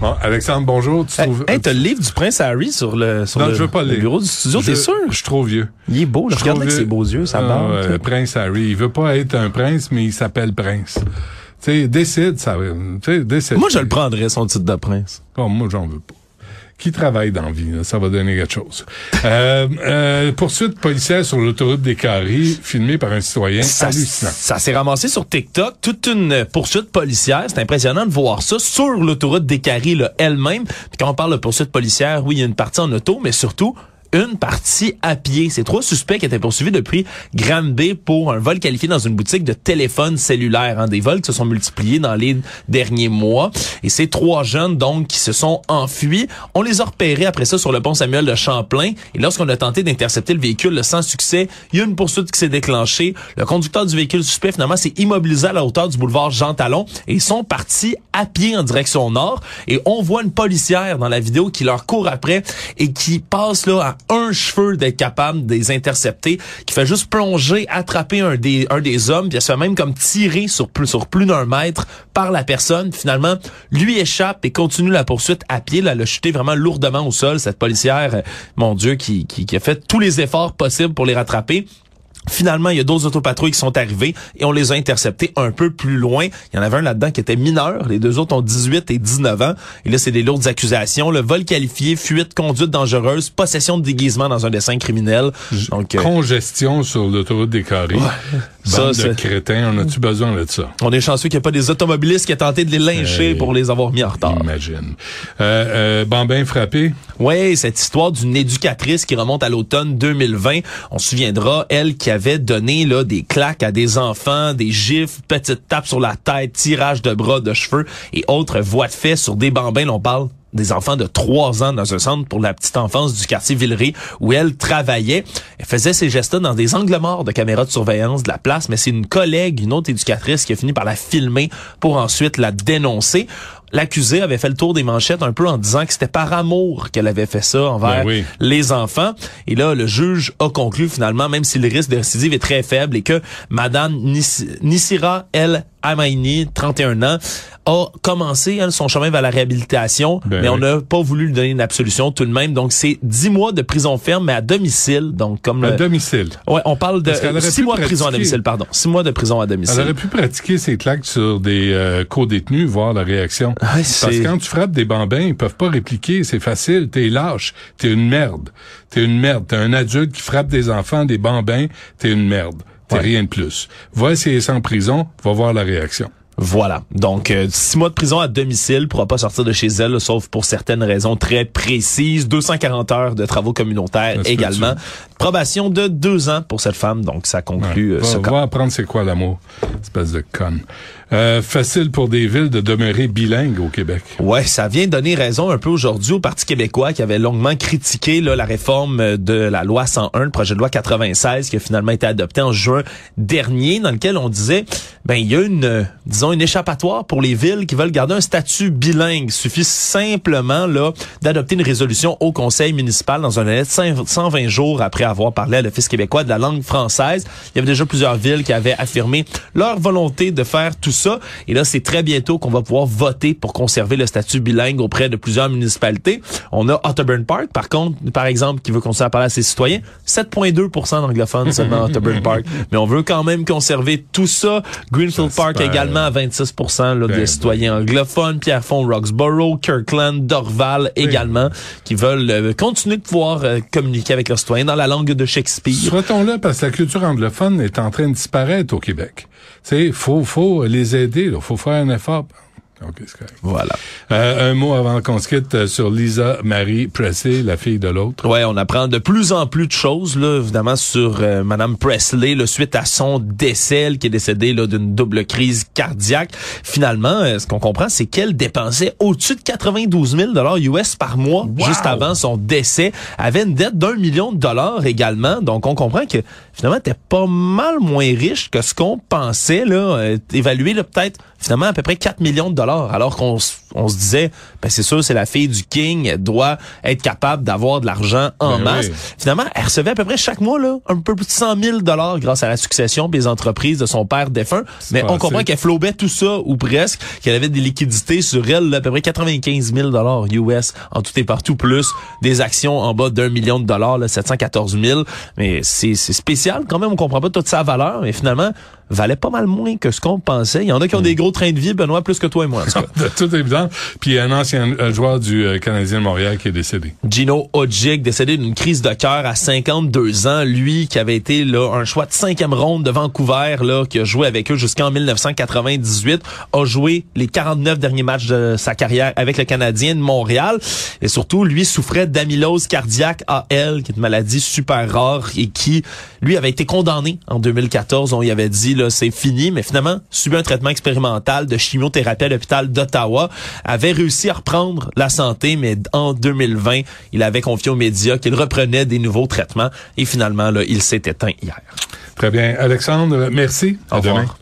Bon, Alexandre, bonjour. Tu trouves... Hey, t'as le livre du prince Harry sur le, sur non, le, je veux pas le bureau du studio, t'es sûr? Je suis trop vieux. Il est beau, là. Je Regarde avec ses beaux yeux, sa Ah, barbe. sais. Prince Harry. Il veut pas être un prince, mais il s'appelle prince. Tu sais, décide, ça va. Tu sais, décide. Moi, je le prendrais, son titre de prince. Bon, moi, j'en veux pas. Qui travaille dans la vie, là, ça va donner quelque chose. Euh, euh, poursuite policière sur l'autoroute des Carrés, filmée par un citoyen Ça, hallucinant. ça s'est ramassé sur TikTok, toute une poursuite policière. C'est impressionnant de voir ça sur l'autoroute des Carrés là, elle-même. Puis quand on parle de poursuite policière, oui, il y a une partie en auto, mais surtout une partie à pied. Ces trois suspects qui étaient poursuivis depuis Granby pour un vol qualifié dans une boutique de téléphone cellulaire. Hein, des vols qui se sont multipliés dans les derniers mois. Et ces trois jeunes, donc, qui se sont enfuis, on les a repérés après ça sur le pont Samuel de Champlain. Et lorsqu'on a tenté d'intercepter le véhicule sans succès, il y a une poursuite qui s'est déclenchée. Le conducteur du véhicule suspect, finalement, s'est immobilisé à la hauteur du boulevard Jean Talon et ils sont partis à pied en direction nord. Et on voit une policière dans la vidéo qui leur court après et qui passe là un cheveu d'être capable de les intercepter, qui fait juste plonger, attraper un des, un des hommes, puis elle se fait même comme tirer sur plus, sur plus d'un mètre par la personne. Finalement, lui échappe et continue la poursuite à pied. Là, elle a chuté vraiment lourdement au sol, cette policière, euh, mon Dieu, qui, qui, qui a fait tous les efforts possibles pour les rattraper. Finalement, il y a d'autres autopatrouilles qui sont arrivées et on les a interceptés un peu plus loin. Il y en avait un là-dedans qui était mineur. Les deux autres ont 18 et 19 ans. Et là, c'est des lourdes accusations. Le vol qualifié, fuite, conduite dangereuse, possession de déguisement dans un dessin criminel. Donc, euh, Congestion sur l'autoroute des Carrés. Ça, Bande de c'est- crétins, on a-tu besoin de ça? on est chanceux qu'il n'y ait pas des automobilistes qui aient tenté de les lyncher Hey. pour les avoir mis en retard. Imagine. Euh, euh, Bambin frappé. Oui, cette histoire d'une éducatrice qui remonte à l'automne 2020. On se souviendra, elle qui avait donné là des claques à des enfants, des gifles, petites tapes sur la tête, tirage de bras, de cheveux et autres voies de fait sur des bambins. On parle des enfants de 3 ans dans un centre pour la petite enfance du quartier Villeray où elle travaillait. Elle faisait ces gestes-là dans des angles morts de caméras de surveillance de la place, mais c'est une collègue, une autre éducatrice qui a fini par la filmer pour ensuite la dénoncer. L'accusée avait fait le tour des manchettes un peu en disant que c'était par amour qu'elle avait fait ça envers Ben oui. les enfants. Et là, le juge a conclu finalement, même si le risque de récidive est très faible et que Madame Nis- Nisira El Amaini, 31 ans, a commencé elle, son chemin vers la réhabilitation, Ben mais on n'a pas voulu lui donner une absolution tout de même. Donc, c'est 10 mois de prison ferme, mais à domicile. Donc, comme À le- domicile. Ouais, on parle de Parce qu'elle aurait 6 pu mois de prison à domicile, pardon. 6 mois de prison à Elle domicile. aurait pu pratiquer ses claques sur des euh, co-détenus, voir la réaction. Ouais, Parce que quand tu frappes des bambins, ils peuvent pas répliquer, c'est facile, t'es lâche, t'es une merde. T'es une merde. T'es un adulte qui frappe des enfants, des bambins, t'es une merde. T'es Ouais. rien de plus. Va essayer ça en prison, va voir la réaction. Voilà. Donc, euh, six mois de prison à domicile, pourra pas sortir de chez elle, là, sauf pour certaines raisons très précises. 240 heures de travaux communautaires également. Probation de deux ans pour cette femme. Donc, ça conclut euh, va, ce cas. va apprendre c'est quoi l'amour. Espèce de conne. Euh, facile pour des villes de demeurer bilingues au Québec. Ouais, ça vient donner raison un peu aujourd'hui au Parti québécois qui avait longuement critiqué là, la réforme euh, de la loi 101, le projet de loi 96 qui a finalement été adopté en juin dernier, dans lequel on disait, ben il y a une, euh, disons, une échappatoire pour les villes qui veulent garder un statut bilingue. Il suffit simplement là d'adopter une résolution au Conseil municipal dans un délai de 5 120 jours après avoir parlé à l'Office québécois de la langue française. Il y avait déjà plusieurs villes qui avaient affirmé leur volonté de faire tout ça. Et là, c'est très bientôt qu'on va pouvoir voter pour conserver le statut bilingue auprès de plusieurs municipalités. On a Otterburn Park, par contre, par exemple, qui veut continuer à parler à ses citoyens. 7,2 d'anglophones seulement à Otterburn Park. Mais on veut quand même conserver tout ça. Greenfield Park également à 26 là, de Ben, citoyens anglophones. Pierrefonds, Roxborough, Kirkland, Dorval également, qui veulent euh, continuer de pouvoir euh, communiquer avec leurs citoyens dans la langue de Shakespeare. Souhaitons-le parce que la culture anglophone est en train de disparaître au Québec. Sais, faut, faut les aider, il faut faire un effort. OK, c'est correct. Voilà. Euh, un mot avant qu'on se quitte euh, sur Lisa Marie Presley, la fille de l'autre. Ouais, on apprend de plus en plus de choses là, évidemment sur euh, Madame Presley, là, suite à son décès, elle, qui est décédée là d'une double crise cardiaque. Finalement, euh, ce qu'on comprend, c'est qu'elle dépensait au-dessus de 92 000 dollars US par mois juste avant son décès, avait une dette d'un million de dollars également. Donc, on comprend que finalement, elle était pas mal moins riche que ce qu'on pensait là, euh, évalué là peut-être finalement à peu près 4 millions de dollars, alors qu'on s- on se disait, ben c'est sûr, c'est la fille du King, elle doit être capable d'avoir de l'argent en Ben masse. oui. Finalement, elle recevait à peu près chaque mois là, un peu plus de 100 000 dollars grâce à la succession des entreprises de son père défunt. Mais on comprend qu'elle flobait tout ça ou presque, qu'elle avait des liquidités sur elle, là, à peu près 95 000 dollars US en tout et partout, plus des actions en bas d'un million de dollars, là, 714 000. Mais c'est c'est spécial quand même, on comprend pas toute sa valeur, mais finalement valait pas mal moins que ce qu'on pensait. Il y en a qui ont des gros trains de vie, Benoît, plus que toi et moi. en tout cas. De toute évidence. Puis un ancien euh, joueur du euh, Canadien de Montréal qui est décédé. Gino Odjic, décédé d'une crise de cœur à 52 ans. Lui, qui avait été là un choix de cinquième ronde de Vancouver, là, qui a joué avec eux jusqu'en 1998, a joué les 49 derniers matchs de sa carrière avec le Canadien de Montréal. Et surtout, lui souffrait d'amylose cardiaque AL, qui est une maladie super rare et qui, lui, avait été condamné en 2014. On y avait dit, là, c'est fini, mais finalement, subi un traitement expérimental de chimiothérapie à l'hôpital d'Ottawa, avait réussi à reprendre la santé, mais en 2020, il avait confié aux médias qu'il reprenait des nouveaux traitements et finalement, là, il s'est éteint hier. Très bien. Alexandre, merci. Au À revoir. demain.